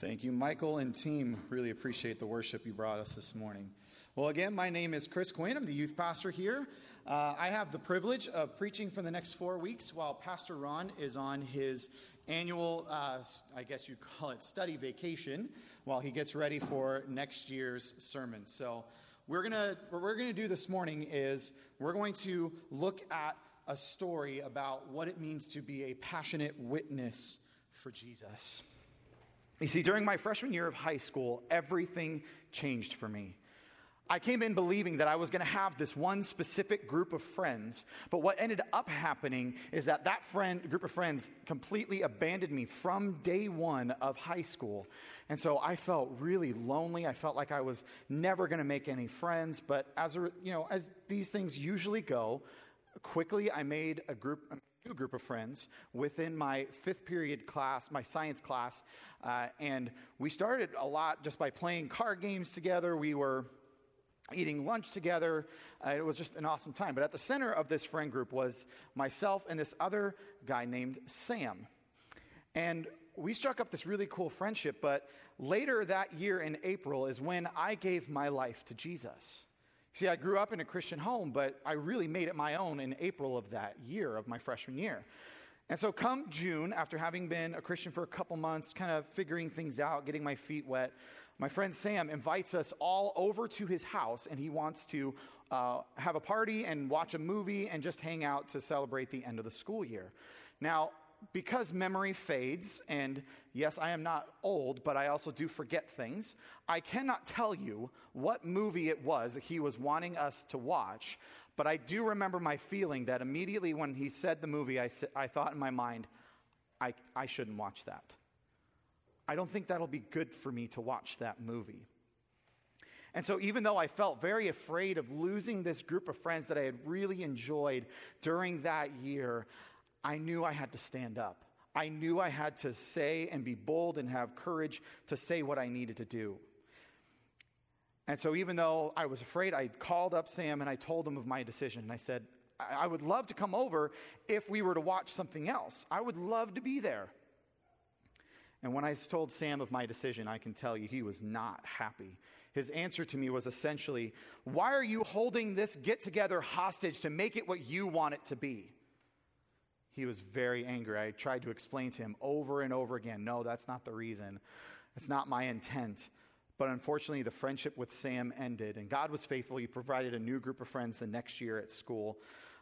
Thank you, Michael and team. Really appreciate the worship you brought us this morning. Well, again, my name is Chris Quinn. I'm the youth pastor here. Uh, I have the privilege of preaching for the next four weeks while Pastor Ron is on his annual, uh, I guess you'd call it study vacation, while he gets ready for next year's sermon. So, we're gonna, what we're going to do this morning is we're going to look at a story about what it means to be a passionate witness for Jesus. You see, during my freshman year of high school, everything changed for me. I came in believing that I was going to have this one specific group of friends, but what ended up happening is that that friend, group of friends completely abandoned me from day one of high school. And so I felt really lonely. I felt like I was never going to make any friends, but as a, you know, as these things usually go, quickly I made a group new group of friends within my fifth period class, my science class, uh, and we started a lot just by playing card games together. We were eating lunch together. Uh, it was just an awesome time. But at the center of this friend group was myself and this other guy named Sam. And we struck up this really cool friendship, but later that year in April is when I gave my life to Jesus. See, I grew up in a Christian home, but I really made it my own in April of that year, of my freshman year. And so, come June, after having been a Christian for a couple months, kind of figuring things out, getting my feet wet, my friend Sam invites us all over to his house, and he wants to uh, have a party and watch a movie and just hang out to celebrate the end of the school year. Now, because memory fades, and yes, I am not old, but I also do forget things, I cannot tell you what movie it was that he was wanting us to watch, but I do remember my feeling that immediately when he said the movie, I, I thought in my mind, I, I shouldn't watch that. I don't think that'll be good for me to watch that movie. And so, even though I felt very afraid of losing this group of friends that I had really enjoyed during that year, I knew I had to stand up. I knew I had to say and be bold and have courage to say what I needed to do. And so, even though I was afraid, I called up Sam and I told him of my decision. And I said, I would love to come over if we were to watch something else. I would love to be there. And when I told Sam of my decision, I can tell you he was not happy. His answer to me was essentially, Why are you holding this get together hostage to make it what you want it to be? He was very angry. I tried to explain to him over and over again no, that's not the reason. It's not my intent. But unfortunately, the friendship with Sam ended, and God was faithful. He provided a new group of friends the next year at school,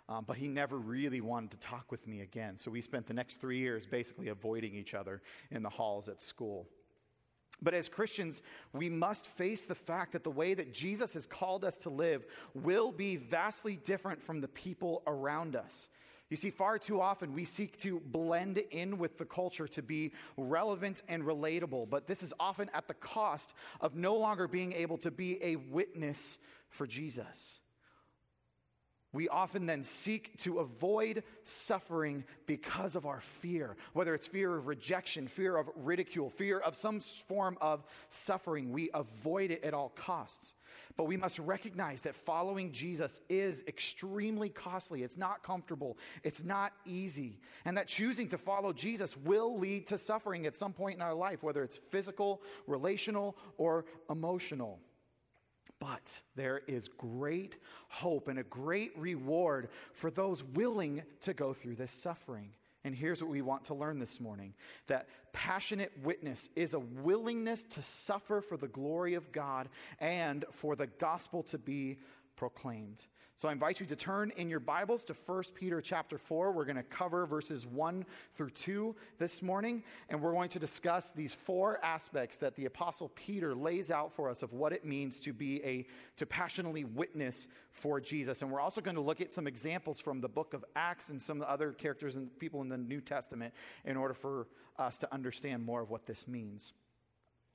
um, but he never really wanted to talk with me again. So we spent the next three years basically avoiding each other in the halls at school. But as Christians, we must face the fact that the way that Jesus has called us to live will be vastly different from the people around us. You see, far too often we seek to blend in with the culture to be relevant and relatable, but this is often at the cost of no longer being able to be a witness for Jesus. We often then seek to avoid suffering because of our fear, whether it's fear of rejection, fear of ridicule, fear of some form of suffering. We avoid it at all costs. But we must recognize that following Jesus is extremely costly. It's not comfortable. It's not easy. And that choosing to follow Jesus will lead to suffering at some point in our life, whether it's physical, relational, or emotional. But there is great hope and a great reward for those willing to go through this suffering. And here's what we want to learn this morning that passionate witness is a willingness to suffer for the glory of God and for the gospel to be proclaimed. So I invite you to turn in your Bibles to 1 Peter chapter 4. We're going to cover verses 1 through 2 this morning, and we're going to discuss these four aspects that the apostle Peter lays out for us of what it means to be a to passionately witness for Jesus. And we're also going to look at some examples from the book of Acts and some other characters and people in the New Testament in order for us to understand more of what this means.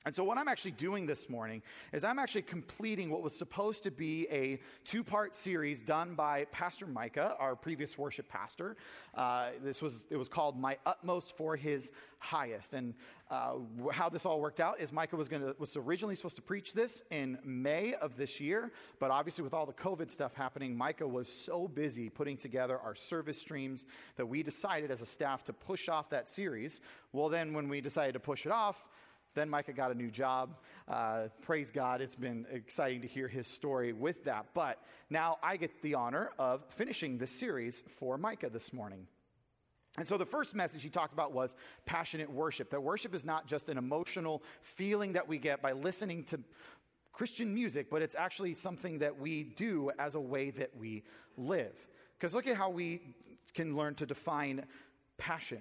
And so, what I'm actually doing this morning is I'm actually completing what was supposed to be a two part series done by Pastor Micah, our previous worship pastor. Uh, this was, it was called My Utmost for His Highest. And uh, how this all worked out is Micah was, gonna, was originally supposed to preach this in May of this year, but obviously, with all the COVID stuff happening, Micah was so busy putting together our service streams that we decided as a staff to push off that series. Well, then, when we decided to push it off, Then Micah got a new job. Uh, praise God, it's been exciting to hear his story with that. But now I get the honor of finishing this series for Micah this morning. And so the first message he talked about was passionate worship. That worship is not just an emotional feeling that we get by listening to Christian music, but it's actually something that we do as a way that we live. Because look at how we can learn to define passion.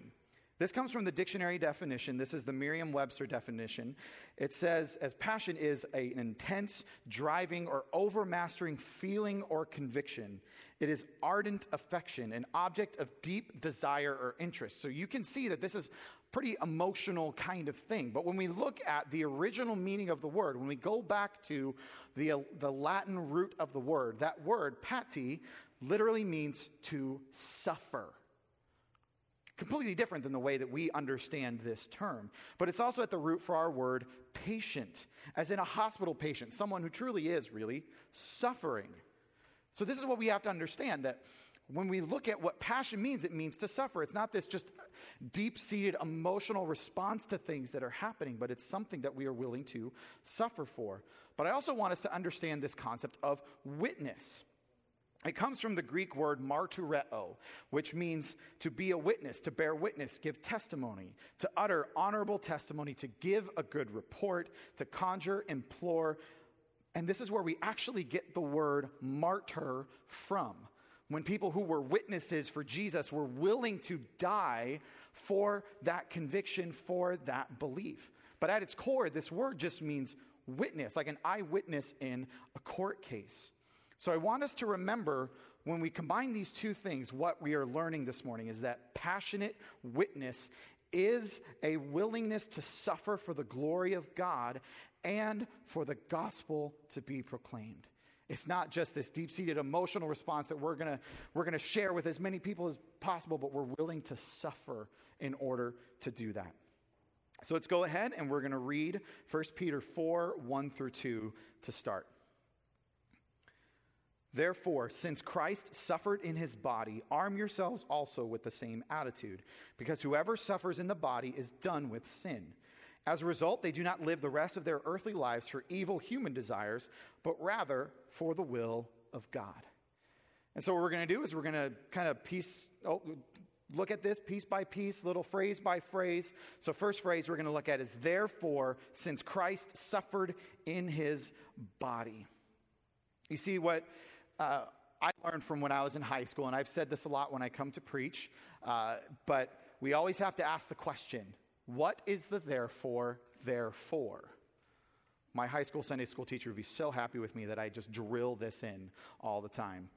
This comes from the dictionary definition. This is the Merriam Webster definition. It says, as passion is a, an intense, driving, or overmastering feeling or conviction. It is ardent affection, an object of deep desire or interest. So you can see that this is pretty emotional kind of thing. But when we look at the original meaning of the word, when we go back to the, the Latin root of the word, that word, pati, literally means to suffer. Completely different than the way that we understand this term. But it's also at the root for our word patient, as in a hospital patient, someone who truly is really suffering. So, this is what we have to understand that when we look at what passion means, it means to suffer. It's not this just deep seated emotional response to things that are happening, but it's something that we are willing to suffer for. But I also want us to understand this concept of witness. It comes from the Greek word martureo, which means to be a witness, to bear witness, give testimony, to utter honorable testimony, to give a good report, to conjure, implore. And this is where we actually get the word martyr from when people who were witnesses for Jesus were willing to die for that conviction, for that belief. But at its core, this word just means witness, like an eyewitness in a court case. So I want us to remember when we combine these two things, what we are learning this morning is that passionate witness is a willingness to suffer for the glory of God and for the gospel to be proclaimed. It's not just this deep seated emotional response that we're going we're going to share with as many people as possible, but we're willing to suffer in order to do that. So let's go ahead and we're going to read 1 Peter 4 1 through 2 to start. Therefore, since Christ suffered in his body, arm yourselves also with the same attitude, because whoever suffers in the body is done with sin. As a result, they do not live the rest of their earthly lives for evil human desires, but rather for the will of God. And so, what we're going to do is we're going to kind of piece, oh, look at this piece by piece, little phrase by phrase. So, first phrase we're going to look at is therefore, since Christ suffered in his body. You see, what uh, I learned from when I was in high school, and I've said this a lot when I come to preach, uh, but we always have to ask the question what is the therefore, therefore? My high school Sunday school teacher would be so happy with me that I just drill this in all the time.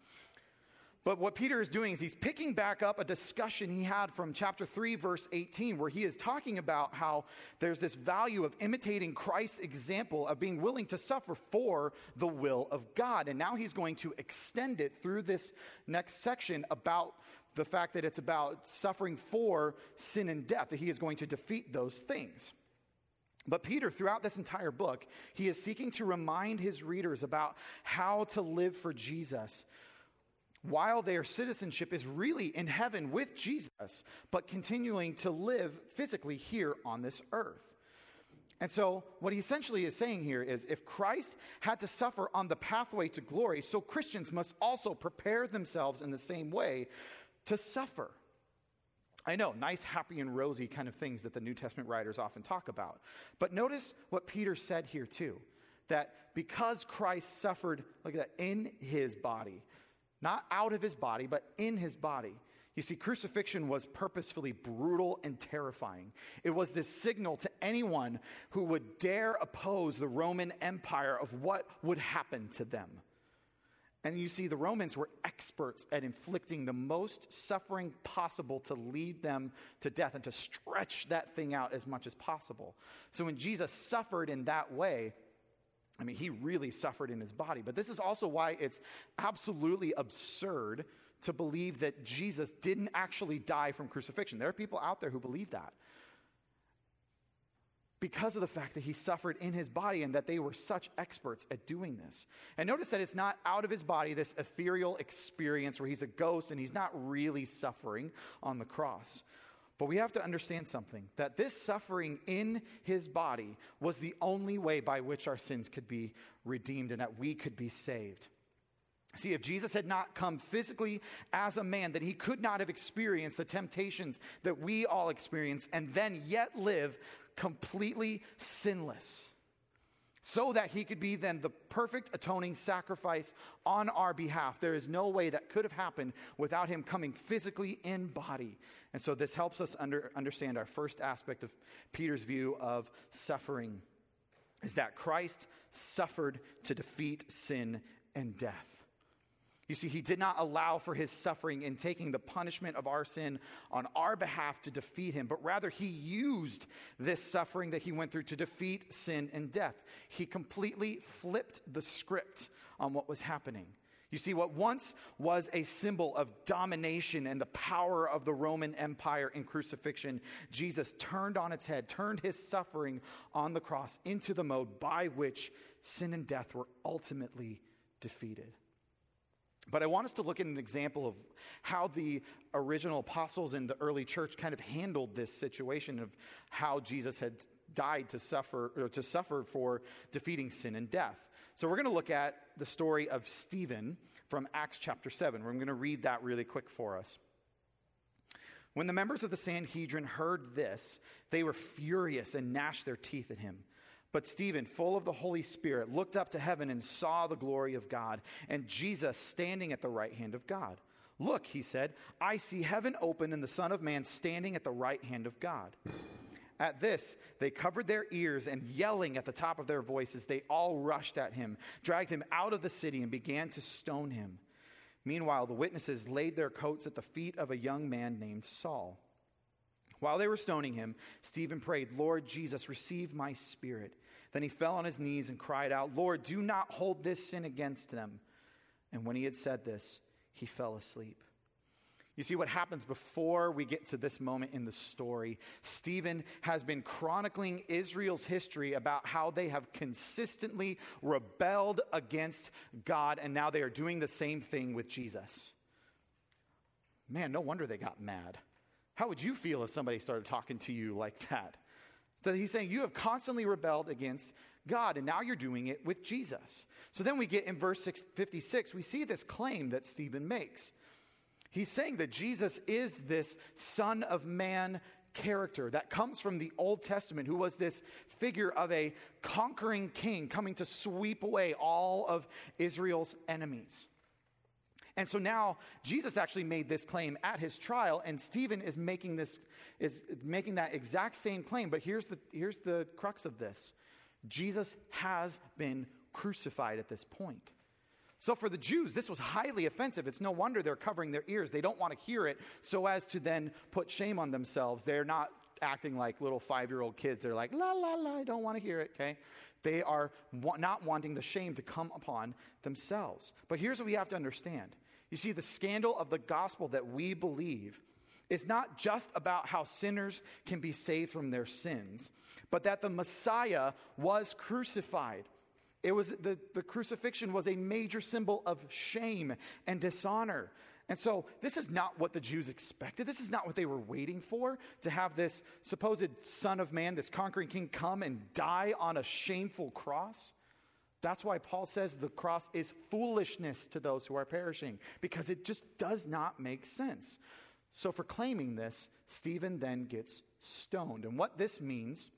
But what Peter is doing is he's picking back up a discussion he had from chapter 3, verse 18, where he is talking about how there's this value of imitating Christ's example of being willing to suffer for the will of God. And now he's going to extend it through this next section about the fact that it's about suffering for sin and death, that he is going to defeat those things. But Peter, throughout this entire book, he is seeking to remind his readers about how to live for Jesus while their citizenship is really in heaven with Jesus, but continuing to live physically here on this earth. And so, what he essentially is saying here is if Christ had to suffer on the pathway to glory, so Christians must also prepare themselves in the same way to suffer. I know, nice, happy, and rosy kind of things that the New Testament writers often talk about. But notice what Peter said here, too that because Christ suffered, look at that, in his body, not out of his body, but in his body. You see, crucifixion was purposefully brutal and terrifying. It was this signal to anyone who would dare oppose the Roman Empire of what would happen to them. And you see, the Romans were experts at inflicting the most suffering possible to lead them to death and to stretch that thing out as much as possible. So when Jesus suffered in that way, I mean, he really suffered in his body. But this is also why it's absolutely absurd to believe that Jesus didn't actually die from crucifixion. There are people out there who believe that because of the fact that he suffered in his body and that they were such experts at doing this. And notice that it's not out of his body, this ethereal experience where he's a ghost and he's not really suffering on the cross. But we have to understand something that this suffering in his body was the only way by which our sins could be redeemed and that we could be saved. See, if Jesus had not come physically as a man, then he could not have experienced the temptations that we all experience and then yet live completely sinless. So that he could be then the perfect atoning sacrifice on our behalf. There is no way that could have happened without him coming physically in body. And so this helps us under, understand our first aspect of Peter's view of suffering is that Christ suffered to defeat sin and death. You see, he did not allow for his suffering in taking the punishment of our sin on our behalf to defeat him, but rather he used this suffering that he went through to defeat sin and death. He completely flipped the script on what was happening. You see, what once was a symbol of domination and the power of the Roman Empire in crucifixion, Jesus turned on its head, turned his suffering on the cross into the mode by which sin and death were ultimately defeated. But I want us to look at an example of how the original apostles in the early church kind of handled this situation of how Jesus had died to suffer or to suffer for defeating sin and death. So we're going to look at the story of Stephen from Acts chapter 7. We're going to read that really quick for us. When the members of the Sanhedrin heard this, they were furious and gnashed their teeth at him. But Stephen, full of the Holy Spirit, looked up to heaven and saw the glory of God and Jesus standing at the right hand of God. Look, he said, I see heaven open and the Son of Man standing at the right hand of God. At this, they covered their ears and yelling at the top of their voices, they all rushed at him, dragged him out of the city, and began to stone him. Meanwhile, the witnesses laid their coats at the feet of a young man named Saul. While they were stoning him, Stephen prayed, Lord Jesus, receive my spirit. Then he fell on his knees and cried out, Lord, do not hold this sin against them. And when he had said this, he fell asleep. You see what happens before we get to this moment in the story. Stephen has been chronicling Israel's history about how they have consistently rebelled against God, and now they are doing the same thing with Jesus. Man, no wonder they got mad. How would you feel if somebody started talking to you like that? That he's saying you have constantly rebelled against God, and now you're doing it with Jesus. So then we get in verse 56, we see this claim that Stephen makes. He's saying that Jesus is this Son of Man character that comes from the Old Testament, who was this figure of a conquering king coming to sweep away all of Israel's enemies. And so now Jesus actually made this claim at his trial, and Stephen is making this is making that exact same claim. But here's the here's the crux of this. Jesus has been crucified at this point. So for the Jews, this was highly offensive. It's no wonder they're covering their ears. They don't want to hear it so as to then put shame on themselves. They're not acting like little five year old kids. They're like, la, la, la, I don't want to hear it, okay? They are wa- not wanting the shame to come upon themselves. But here's what we have to understand you see, the scandal of the gospel that we believe is not just about how sinners can be saved from their sins, but that the Messiah was crucified. It was the, the crucifixion was a major symbol of shame and dishonor. And so, this is not what the Jews expected. This is not what they were waiting for to have this supposed Son of Man, this conquering king, come and die on a shameful cross. That's why Paul says the cross is foolishness to those who are perishing, because it just does not make sense. So, for claiming this, Stephen then gets stoned. And what this means,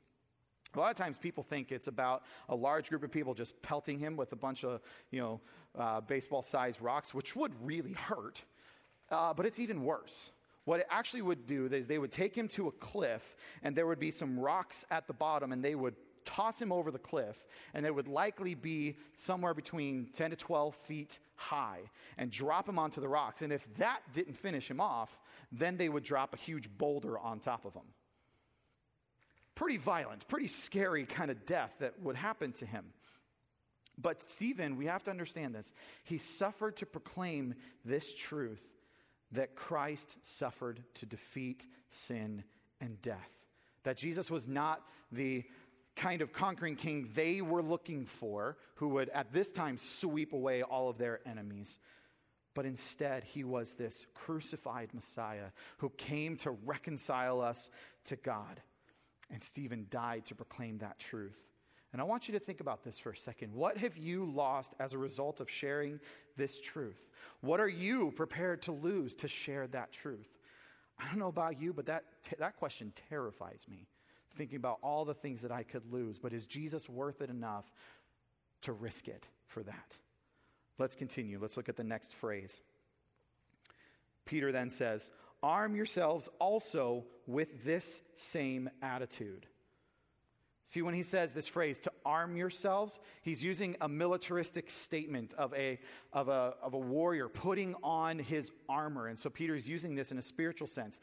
a lot of times people think it's about a large group of people just pelting him with a bunch of, you know, uh, baseball sized rocks, which would really hurt. Uh, but it's even worse. What it actually would do is they would take him to a cliff, and there would be some rocks at the bottom, and they would toss him over the cliff, and it would likely be somewhere between 10 to 12 feet high, and drop him onto the rocks. And if that didn't finish him off, then they would drop a huge boulder on top of him. Pretty violent, pretty scary kind of death that would happen to him. But Stephen, we have to understand this. He suffered to proclaim this truth that Christ suffered to defeat sin and death. That Jesus was not the kind of conquering king they were looking for, who would at this time sweep away all of their enemies. but instead he was this crucified Messiah who came to reconcile us to God. And Stephen died to proclaim that truth. And I want you to think about this for a second. What have you lost as a result of sharing this truth? What are you prepared to lose to share that truth? I don't know about you, but that, that question terrifies me. Thinking about all the things that I could lose, but is Jesus worth it enough to risk it for that? Let's continue. Let's look at the next phrase. Peter then says, Arm yourselves also with this same attitude. See, when he says this phrase, to arm yourselves, he's using a militaristic statement of a, of, a, of a warrior putting on his armor. And so Peter is using this in a spiritual sense.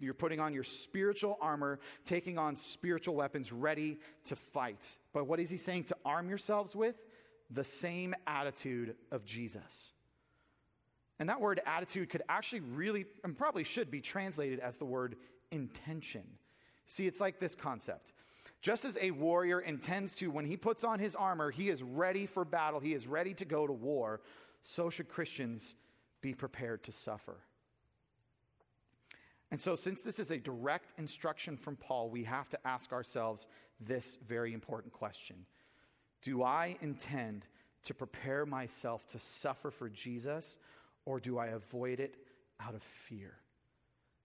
You're putting on your spiritual armor, taking on spiritual weapons, ready to fight. But what is he saying to arm yourselves with? The same attitude of Jesus. And that word attitude could actually really, and probably should be translated as the word intention. See, it's like this concept. Just as a warrior intends to, when he puts on his armor, he is ready for battle, he is ready to go to war, so should Christians be prepared to suffer. And so, since this is a direct instruction from Paul, we have to ask ourselves this very important question Do I intend to prepare myself to suffer for Jesus, or do I avoid it out of fear?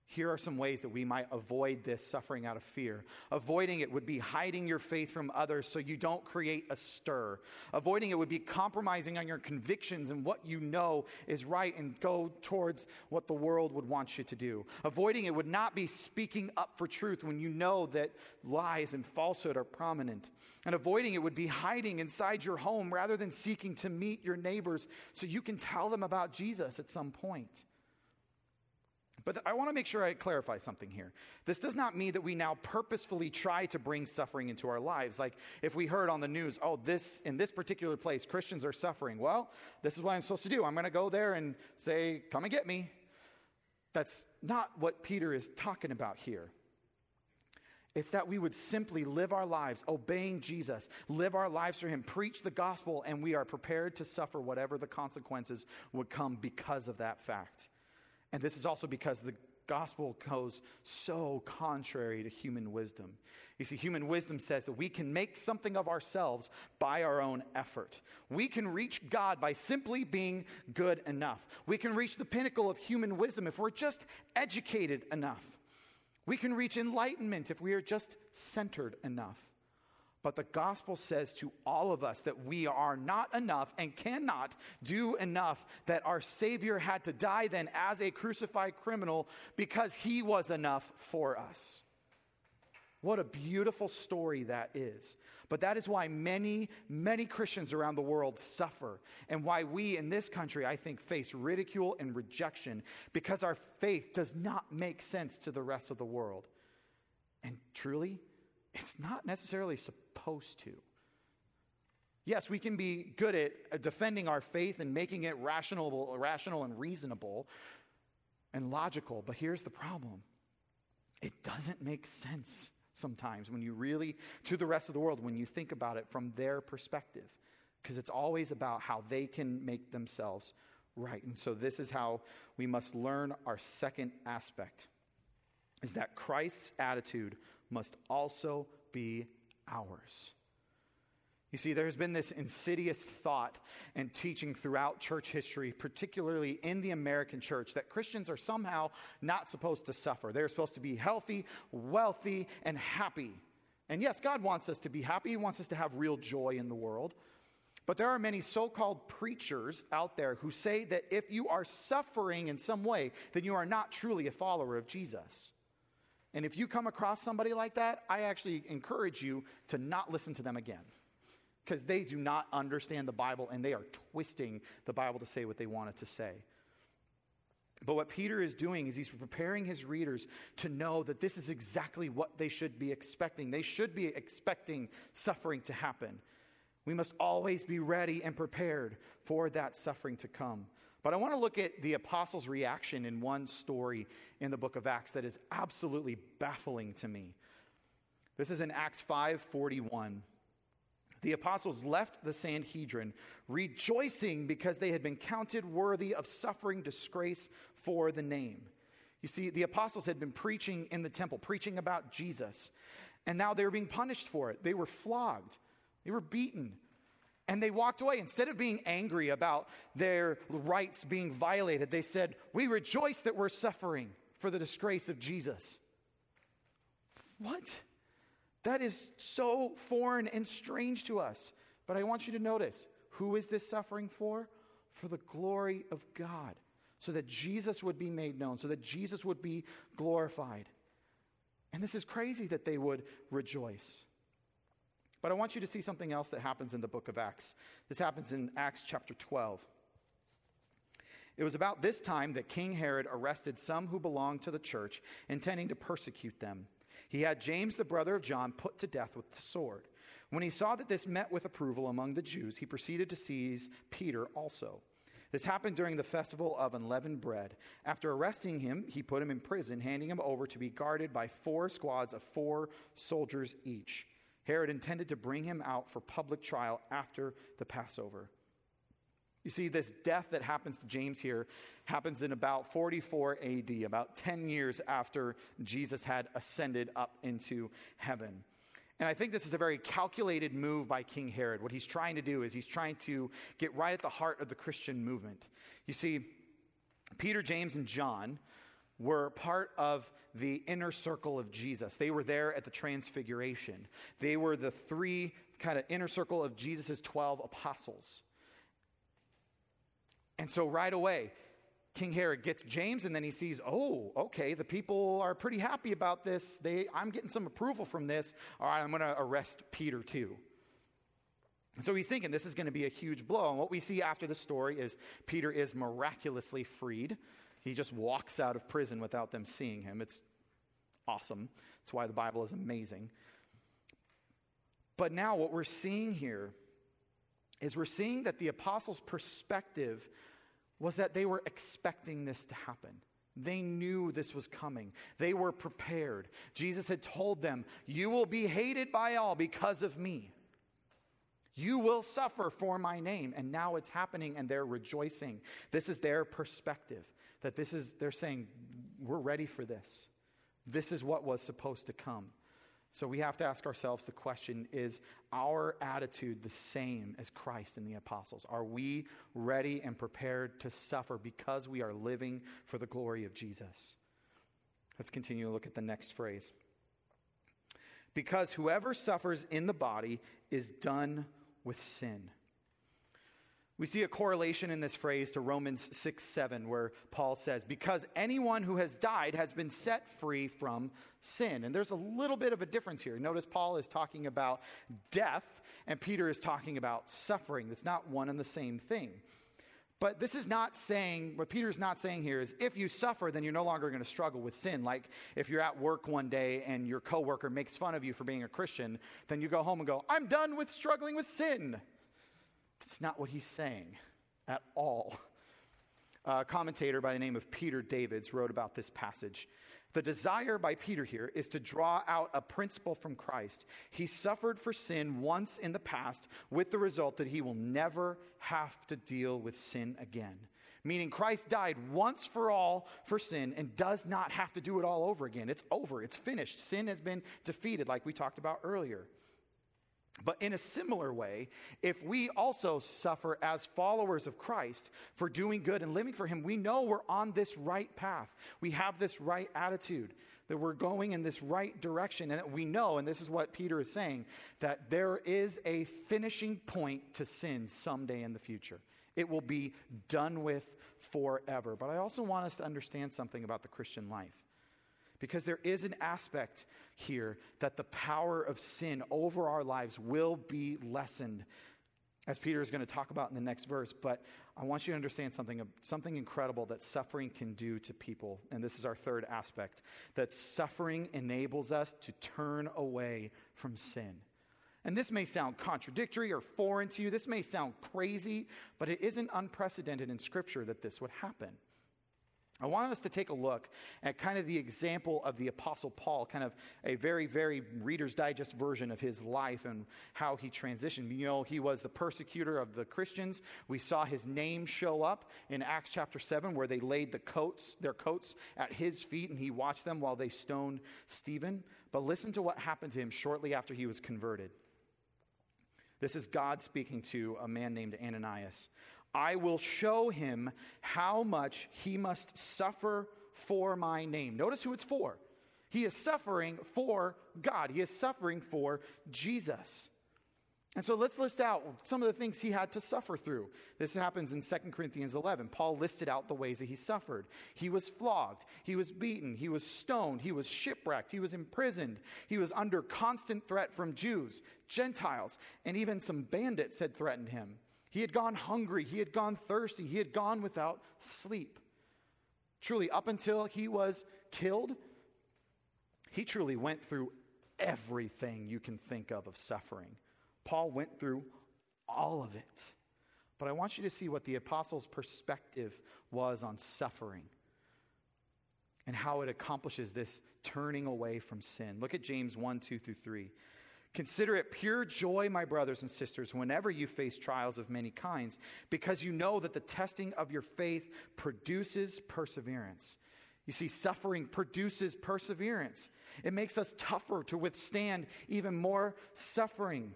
Here are some ways that we might avoid this suffering out of fear. Avoiding it would be hiding your faith from others so you don't create a stir. Avoiding it would be compromising on your convictions and what you know is right and go towards what the world would want you to do. Avoiding it would not be speaking up for truth when you know that lies and falsehood are prominent. And avoiding it would be hiding inside your home rather than seeking to meet your neighbors so you can tell them about Jesus at some point. But I want to make sure I clarify something here. This does not mean that we now purposefully try to bring suffering into our lives. Like if we heard on the news, oh, this in this particular place, Christians are suffering. Well, this is what I'm supposed to do. I'm going to go there and say, come and get me. That's not what Peter is talking about here. It's that we would simply live our lives obeying Jesus, live our lives for Him, preach the gospel, and we are prepared to suffer whatever the consequences would come because of that fact. And this is also because the gospel goes so contrary to human wisdom. You see, human wisdom says that we can make something of ourselves by our own effort. We can reach God by simply being good enough. We can reach the pinnacle of human wisdom if we're just educated enough. We can reach enlightenment if we are just centered enough. But the gospel says to all of us that we are not enough and cannot do enough, that our Savior had to die then as a crucified criminal because he was enough for us. What a beautiful story that is. But that is why many, many Christians around the world suffer, and why we in this country, I think, face ridicule and rejection because our faith does not make sense to the rest of the world. And truly, it's not necessarily supposed to. Yes, we can be good at uh, defending our faith and making it rational, rational and reasonable and logical, but here's the problem it doesn't make sense sometimes when you really, to the rest of the world, when you think about it from their perspective, because it's always about how they can make themselves right. And so, this is how we must learn our second aspect is that Christ's attitude must also be ours. You see, there's been this insidious thought and teaching throughout church history, particularly in the American church, that Christians are somehow not supposed to suffer. They're supposed to be healthy, wealthy, and happy. And yes, God wants us to be happy. He wants us to have real joy in the world. But there are many so called preachers out there who say that if you are suffering in some way, then you are not truly a follower of Jesus. And if you come across somebody like that, I actually encourage you to not listen to them again because they do not understand the Bible and they are twisting the Bible to say what they want it to say. But what Peter is doing is he's preparing his readers to know that this is exactly what they should be expecting. They should be expecting suffering to happen. We must always be ready and prepared for that suffering to come. But I want to look at the apostles' reaction in one story in the book of Acts that is absolutely baffling to me. This is in Acts 5:41. the apostles left the Sanhedrin, rejoicing because they had been counted worthy of suffering disgrace for the name. You see, the apostles had been preaching in the temple, preaching about Jesus, and now they were being punished for it. They were flogged, they were beaten, and they walked away. Instead of being angry about their rights being violated, they said, We rejoice that we're suffering for the disgrace of Jesus. What? That is so foreign and strange to us. But I want you to notice who is this suffering for? For the glory of God, so that Jesus would be made known, so that Jesus would be glorified. And this is crazy that they would rejoice. But I want you to see something else that happens in the book of Acts. This happens in Acts chapter 12. It was about this time that King Herod arrested some who belonged to the church, intending to persecute them. He had James, the brother of John, put to death with the sword. When he saw that this met with approval among the Jews, he proceeded to seize Peter also. This happened during the festival of unleavened bread. After arresting him, he put him in prison, handing him over to be guarded by four squads of four soldiers each. Herod intended to bring him out for public trial after the Passover. You see, this death that happens to James here happens in about 44 AD, about 10 years after Jesus had ascended up into heaven. And I think this is a very calculated move by King Herod. What he's trying to do is he's trying to get right at the heart of the Christian movement. You see, Peter, James, and John were part of the inner circle of Jesus. They were there at the transfiguration. They were the three kind of inner circle of Jesus' 12 apostles. And so right away, King Herod gets James and then he sees, oh, okay, the people are pretty happy about this. They, I'm getting some approval from this. All right, I'm going to arrest Peter too. And so he's thinking this is going to be a huge blow. And what we see after the story is Peter is miraculously freed. He just walks out of prison without them seeing him. It's awesome. That's why the Bible is amazing. But now what we're seeing here is we're seeing that the apostles' perspective was that they were expecting this to happen. They knew this was coming. They were prepared. Jesus had told them, You will be hated by all because of me. You will suffer for my name. And now it's happening and they're rejoicing. This is their perspective. That this is, they're saying, We're ready for this. This is what was supposed to come. So we have to ask ourselves the question is our attitude the same as Christ and the apostles? Are we ready and prepared to suffer because we are living for the glory of Jesus? Let's continue to look at the next phrase. Because whoever suffers in the body is done with sin. We see a correlation in this phrase to Romans 6 7, where Paul says, Because anyone who has died has been set free from sin. And there's a little bit of a difference here. Notice Paul is talking about death, and Peter is talking about suffering. It's not one and the same thing. But this is not saying, what Peter's not saying here is if you suffer, then you're no longer going to struggle with sin. Like if you're at work one day and your coworker makes fun of you for being a Christian, then you go home and go, I'm done with struggling with sin. That's not what he's saying at all. A commentator by the name of Peter Davids wrote about this passage. The desire by Peter here is to draw out a principle from Christ. He suffered for sin once in the past with the result that he will never have to deal with sin again. Meaning, Christ died once for all for sin and does not have to do it all over again. It's over, it's finished. Sin has been defeated, like we talked about earlier. But in a similar way, if we also suffer as followers of Christ for doing good and living for Him, we know we're on this right path. We have this right attitude, that we're going in this right direction. And that we know, and this is what Peter is saying, that there is a finishing point to sin someday in the future. It will be done with forever. But I also want us to understand something about the Christian life. Because there is an aspect here that the power of sin over our lives will be lessened, as Peter is going to talk about in the next verse. But I want you to understand something, something incredible that suffering can do to people. And this is our third aspect that suffering enables us to turn away from sin. And this may sound contradictory or foreign to you. This may sound crazy, but it isn't unprecedented in Scripture that this would happen. I want us to take a look at kind of the example of the Apostle Paul, kind of a very, very Reader's Digest version of his life and how he transitioned. You know, he was the persecutor of the Christians. We saw his name show up in Acts chapter 7, where they laid the coats, their coats at his feet, and he watched them while they stoned Stephen. But listen to what happened to him shortly after he was converted. This is God speaking to a man named Ananias. I will show him how much he must suffer for my name. Notice who it's for. He is suffering for God, he is suffering for Jesus. And so let's list out some of the things he had to suffer through. This happens in 2 Corinthians 11. Paul listed out the ways that he suffered. He was flogged, he was beaten, he was stoned, he was shipwrecked, he was imprisoned, he was under constant threat from Jews, Gentiles, and even some bandits had threatened him. He had gone hungry, he had gone thirsty, he had gone without sleep. Truly, up until he was killed, he truly went through everything you can think of of suffering. Paul went through all of it. But I want you to see what the apostles' perspective was on suffering and how it accomplishes this turning away from sin. Look at James 1 2 through 3. Consider it pure joy, my brothers and sisters, whenever you face trials of many kinds, because you know that the testing of your faith produces perseverance. You see, suffering produces perseverance. It makes us tougher to withstand even more suffering.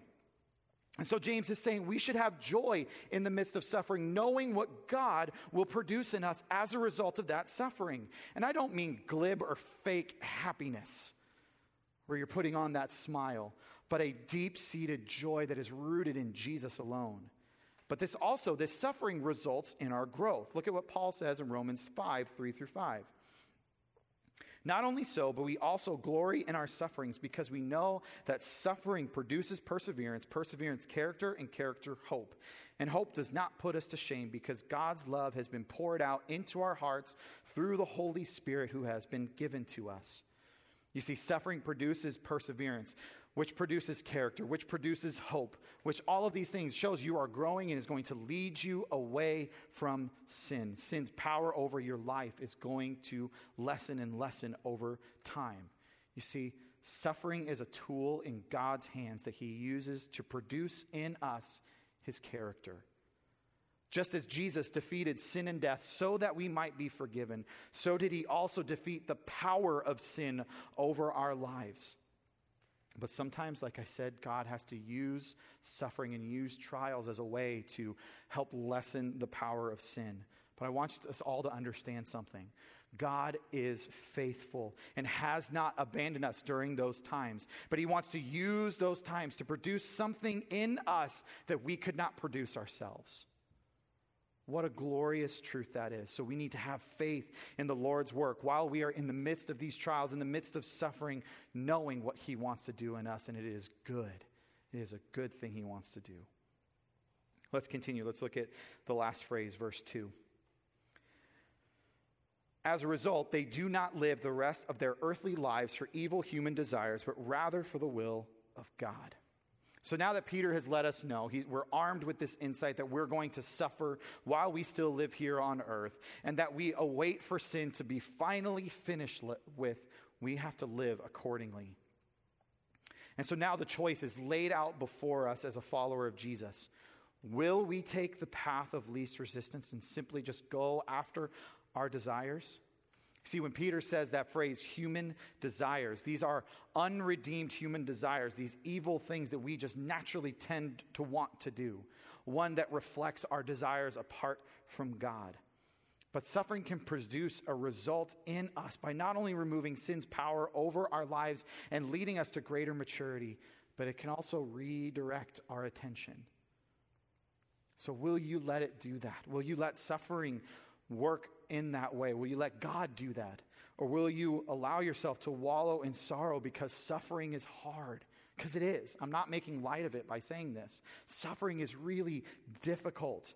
And so James is saying we should have joy in the midst of suffering, knowing what God will produce in us as a result of that suffering. And I don't mean glib or fake happiness, where you're putting on that smile but a deep seated joy that is rooted in Jesus alone. But this also, this suffering results in our growth. Look at what Paul says in Romans 5 3 through 5. Not only so, but we also glory in our sufferings because we know that suffering produces perseverance, perseverance, character, and character, hope. And hope does not put us to shame because God's love has been poured out into our hearts through the Holy Spirit who has been given to us. You see, suffering produces perseverance which produces character, which produces hope, which all of these things shows you are growing and is going to lead you away from sin. Sin's power over your life is going to lessen and lessen over time. You see, suffering is a tool in God's hands that he uses to produce in us his character. Just as Jesus defeated sin and death so that we might be forgiven, so did he also defeat the power of sin over our lives. But sometimes, like I said, God has to use suffering and use trials as a way to help lessen the power of sin. But I want us all to understand something. God is faithful and has not abandoned us during those times, but He wants to use those times to produce something in us that we could not produce ourselves. What a glorious truth that is. So we need to have faith in the Lord's work while we are in the midst of these trials, in the midst of suffering, knowing what He wants to do in us, and it is good. It is a good thing He wants to do. Let's continue. Let's look at the last phrase, verse 2. As a result, they do not live the rest of their earthly lives for evil human desires, but rather for the will of God. So now that Peter has let us know, he, we're armed with this insight that we're going to suffer while we still live here on earth, and that we await for sin to be finally finished with, we have to live accordingly. And so now the choice is laid out before us as a follower of Jesus. Will we take the path of least resistance and simply just go after our desires? See, when Peter says that phrase, human desires, these are unredeemed human desires, these evil things that we just naturally tend to want to do, one that reflects our desires apart from God. But suffering can produce a result in us by not only removing sin's power over our lives and leading us to greater maturity, but it can also redirect our attention. So, will you let it do that? Will you let suffering work in that way? Will you let God do that? Or will you allow yourself to wallow in sorrow because suffering is hard? Because it is. I'm not making light of it by saying this. Suffering is really difficult.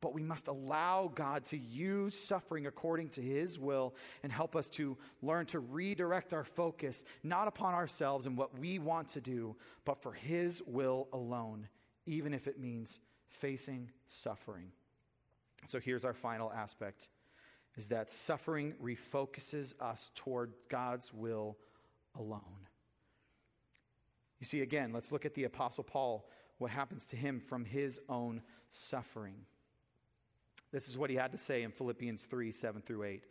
But we must allow God to use suffering according to His will and help us to learn to redirect our focus not upon ourselves and what we want to do, but for His will alone, even if it means facing suffering. So here's our final aspect is that suffering refocuses us toward God's will alone. You see, again, let's look at the Apostle Paul, what happens to him from his own suffering. This is what he had to say in Philippians 3 7 through 8.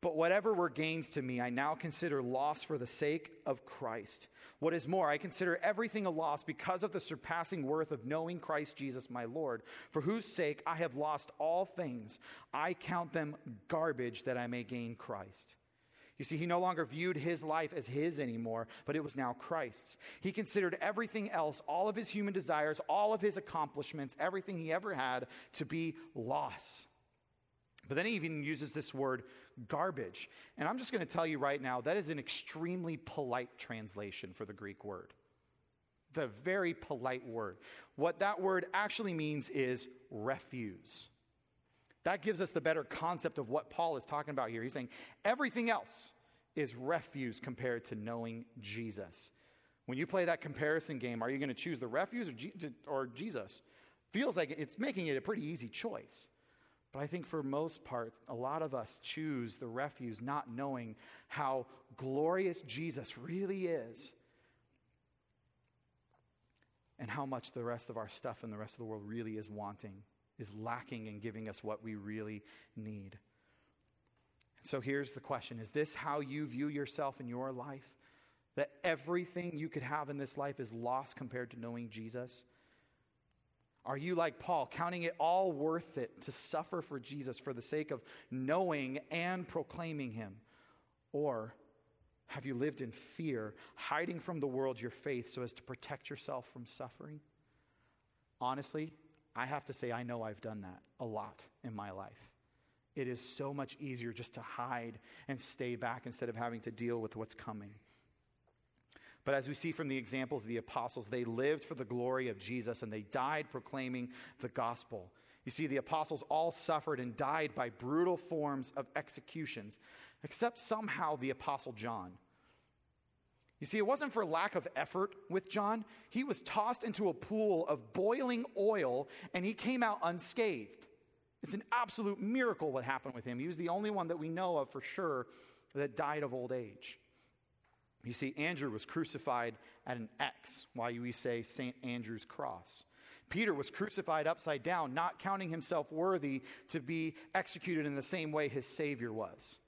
But whatever were gains to me, I now consider loss for the sake of Christ. What is more, I consider everything a loss because of the surpassing worth of knowing Christ Jesus my Lord, for whose sake I have lost all things. I count them garbage that I may gain Christ. You see, he no longer viewed his life as his anymore, but it was now Christ's. He considered everything else, all of his human desires, all of his accomplishments, everything he ever had, to be loss. But then he even uses this word garbage. And I'm just going to tell you right now that is an extremely polite translation for the Greek word. The very polite word. What that word actually means is refuse. That gives us the better concept of what Paul is talking about here. He's saying everything else is refuse compared to knowing Jesus. When you play that comparison game, are you going to choose the refuse or, G- or Jesus? Feels like it's making it a pretty easy choice. But I think for most parts, a lot of us choose the refuse not knowing how glorious Jesus really is and how much the rest of our stuff and the rest of the world really is wanting is lacking in giving us what we really need. So here's the question Is this how you view yourself in your life? That everything you could have in this life is lost compared to knowing Jesus? Are you like Paul, counting it all worth it to suffer for Jesus for the sake of knowing and proclaiming him? Or have you lived in fear, hiding from the world your faith so as to protect yourself from suffering? Honestly, I have to say, I know I've done that a lot in my life. It is so much easier just to hide and stay back instead of having to deal with what's coming. But as we see from the examples of the apostles, they lived for the glory of Jesus and they died proclaiming the gospel. You see, the apostles all suffered and died by brutal forms of executions, except somehow the apostle John. You see, it wasn't for lack of effort with John. He was tossed into a pool of boiling oil and he came out unscathed. It's an absolute miracle what happened with him. He was the only one that we know of for sure that died of old age. You see, Andrew was crucified at an X, why we say St. Andrew's cross. Peter was crucified upside down, not counting himself worthy to be executed in the same way his Savior was.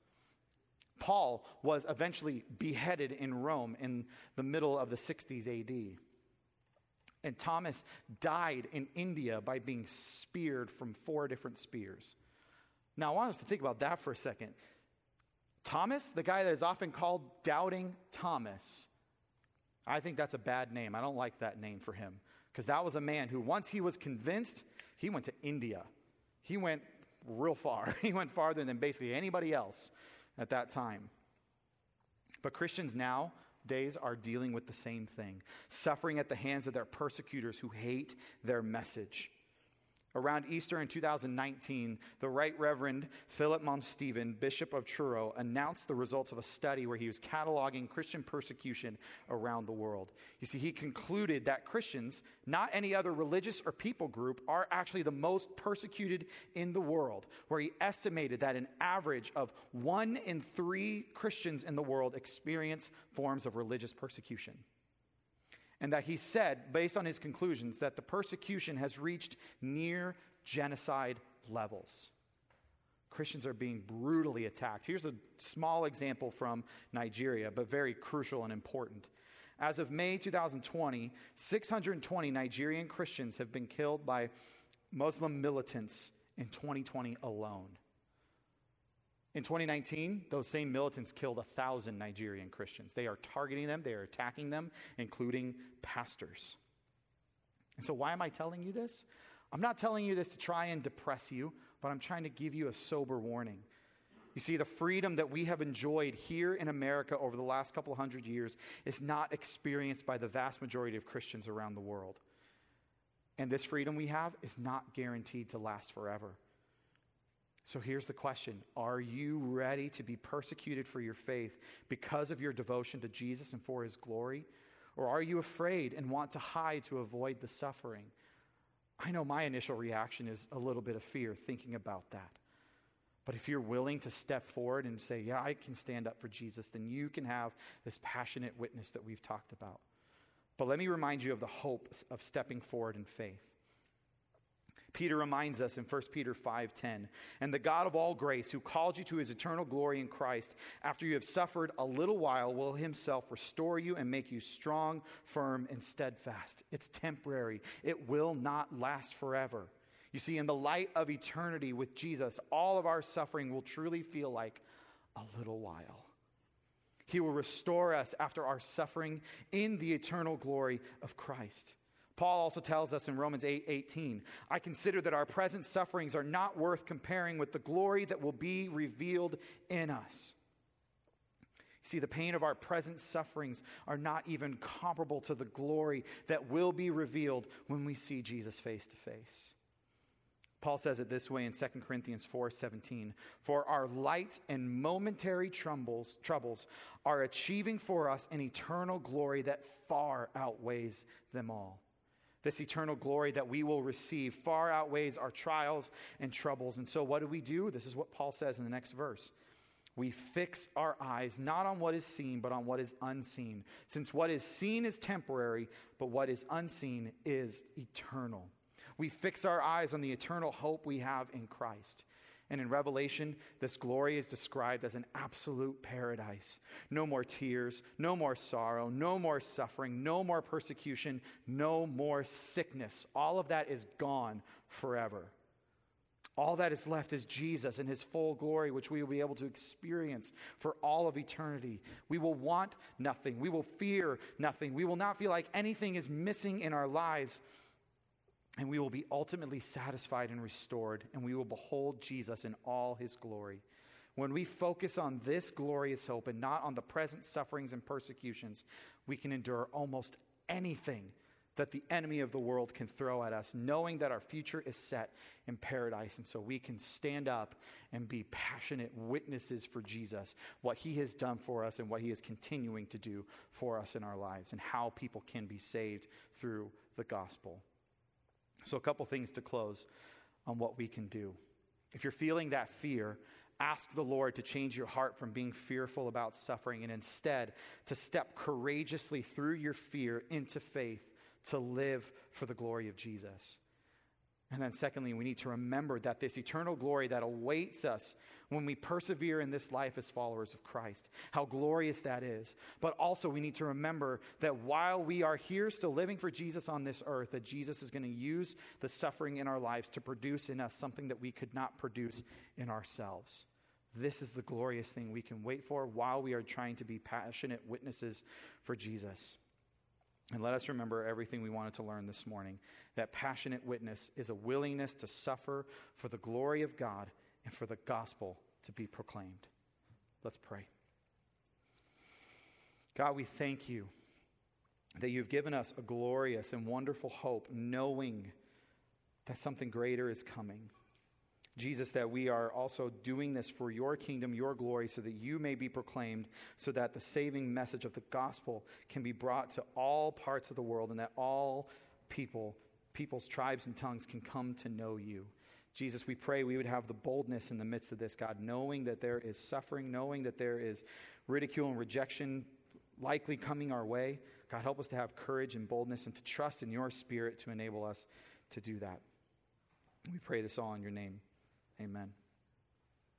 Paul was eventually beheaded in Rome in the middle of the 60s AD. And Thomas died in India by being speared from four different spears. Now, I want us to think about that for a second. Thomas, the guy that is often called Doubting Thomas, I think that's a bad name. I don't like that name for him because that was a man who, once he was convinced, he went to India. He went real far. He went farther than basically anybody else at that time. But Christians nowadays are dealing with the same thing, suffering at the hands of their persecutors who hate their message. Around Easter in 2019, the Right Reverend Philip Mounstephen, Bishop of Truro, announced the results of a study where he was cataloging Christian persecution around the world. You see, he concluded that Christians, not any other religious or people group, are actually the most persecuted in the world, where he estimated that an average of one in three Christians in the world experience forms of religious persecution and that he said, based on his conclusions, that the persecution has reached near genocide levels. Christians are being brutally attacked. Here's a small example from Nigeria, but very crucial and important. As of May 2020, 620 Nigerian Christians have been killed by Muslim militants in 2020 alone. In 2019, those same militants killed a thousand Nigerian Christians. They are targeting them, they are attacking them, including pastors. And so, why am I telling you this? I'm not telling you this to try and depress you, but I'm trying to give you a sober warning. You see, the freedom that we have enjoyed here in America over the last couple hundred years is not experienced by the vast majority of Christians around the world. And this freedom we have is not guaranteed to last forever. So here's the question Are you ready to be persecuted for your faith because of your devotion to Jesus and for his glory? Or are you afraid and want to hide to avoid the suffering? I know my initial reaction is a little bit of fear thinking about that. But if you're willing to step forward and say, Yeah, I can stand up for Jesus, then you can have this passionate witness that we've talked about. But let me remind you of the hope of stepping forward in faith. Peter reminds us in 1 Peter 5:10, "And the God of all grace, who called you to his eternal glory in Christ, after you have suffered a little while, will himself restore you and make you strong, firm, and steadfast." It's temporary. It will not last forever. You see, in the light of eternity with Jesus, all of our suffering will truly feel like a little while. He will restore us after our suffering in the eternal glory of Christ. Paul also tells us in Romans 8 18, I consider that our present sufferings are not worth comparing with the glory that will be revealed in us. You see, the pain of our present sufferings are not even comparable to the glory that will be revealed when we see Jesus face to face. Paul says it this way in 2 Corinthians 4:17, "For our light and momentary troubles, troubles are achieving for us an eternal glory that far outweighs them all." This eternal glory that we will receive far outweighs our trials and troubles. And so, what do we do? This is what Paul says in the next verse. We fix our eyes not on what is seen, but on what is unseen. Since what is seen is temporary, but what is unseen is eternal. We fix our eyes on the eternal hope we have in Christ. And in Revelation, this glory is described as an absolute paradise. No more tears, no more sorrow, no more suffering, no more persecution, no more sickness. All of that is gone forever. All that is left is Jesus and his full glory, which we will be able to experience for all of eternity. We will want nothing. We will fear nothing. We will not feel like anything is missing in our lives and we will be ultimately satisfied and restored, and we will behold Jesus in all his glory. When we focus on this glorious hope and not on the present sufferings and persecutions, we can endure almost anything that the enemy of the world can throw at us, knowing that our future is set in paradise. And so we can stand up and be passionate witnesses for Jesus, what he has done for us and what he is continuing to do for us in our lives, and how people can be saved through the gospel. So, a couple things to close on what we can do. If you're feeling that fear, ask the Lord to change your heart from being fearful about suffering and instead to step courageously through your fear into faith to live for the glory of Jesus. And then, secondly, we need to remember that this eternal glory that awaits us when we persevere in this life as followers of Christ, how glorious that is. But also, we need to remember that while we are here still living for Jesus on this earth, that Jesus is going to use the suffering in our lives to produce in us something that we could not produce in ourselves. This is the glorious thing we can wait for while we are trying to be passionate witnesses for Jesus. And let us remember everything we wanted to learn this morning that passionate witness is a willingness to suffer for the glory of God and for the gospel to be proclaimed. Let's pray. God, we thank you that you've given us a glorious and wonderful hope, knowing that something greater is coming. Jesus, that we are also doing this for your kingdom, your glory, so that you may be proclaimed, so that the saving message of the gospel can be brought to all parts of the world, and that all people, peoples, tribes, and tongues can come to know you. Jesus, we pray we would have the boldness in the midst of this, God, knowing that there is suffering, knowing that there is ridicule and rejection likely coming our way. God, help us to have courage and boldness and to trust in your spirit to enable us to do that. We pray this all in your name. Amen.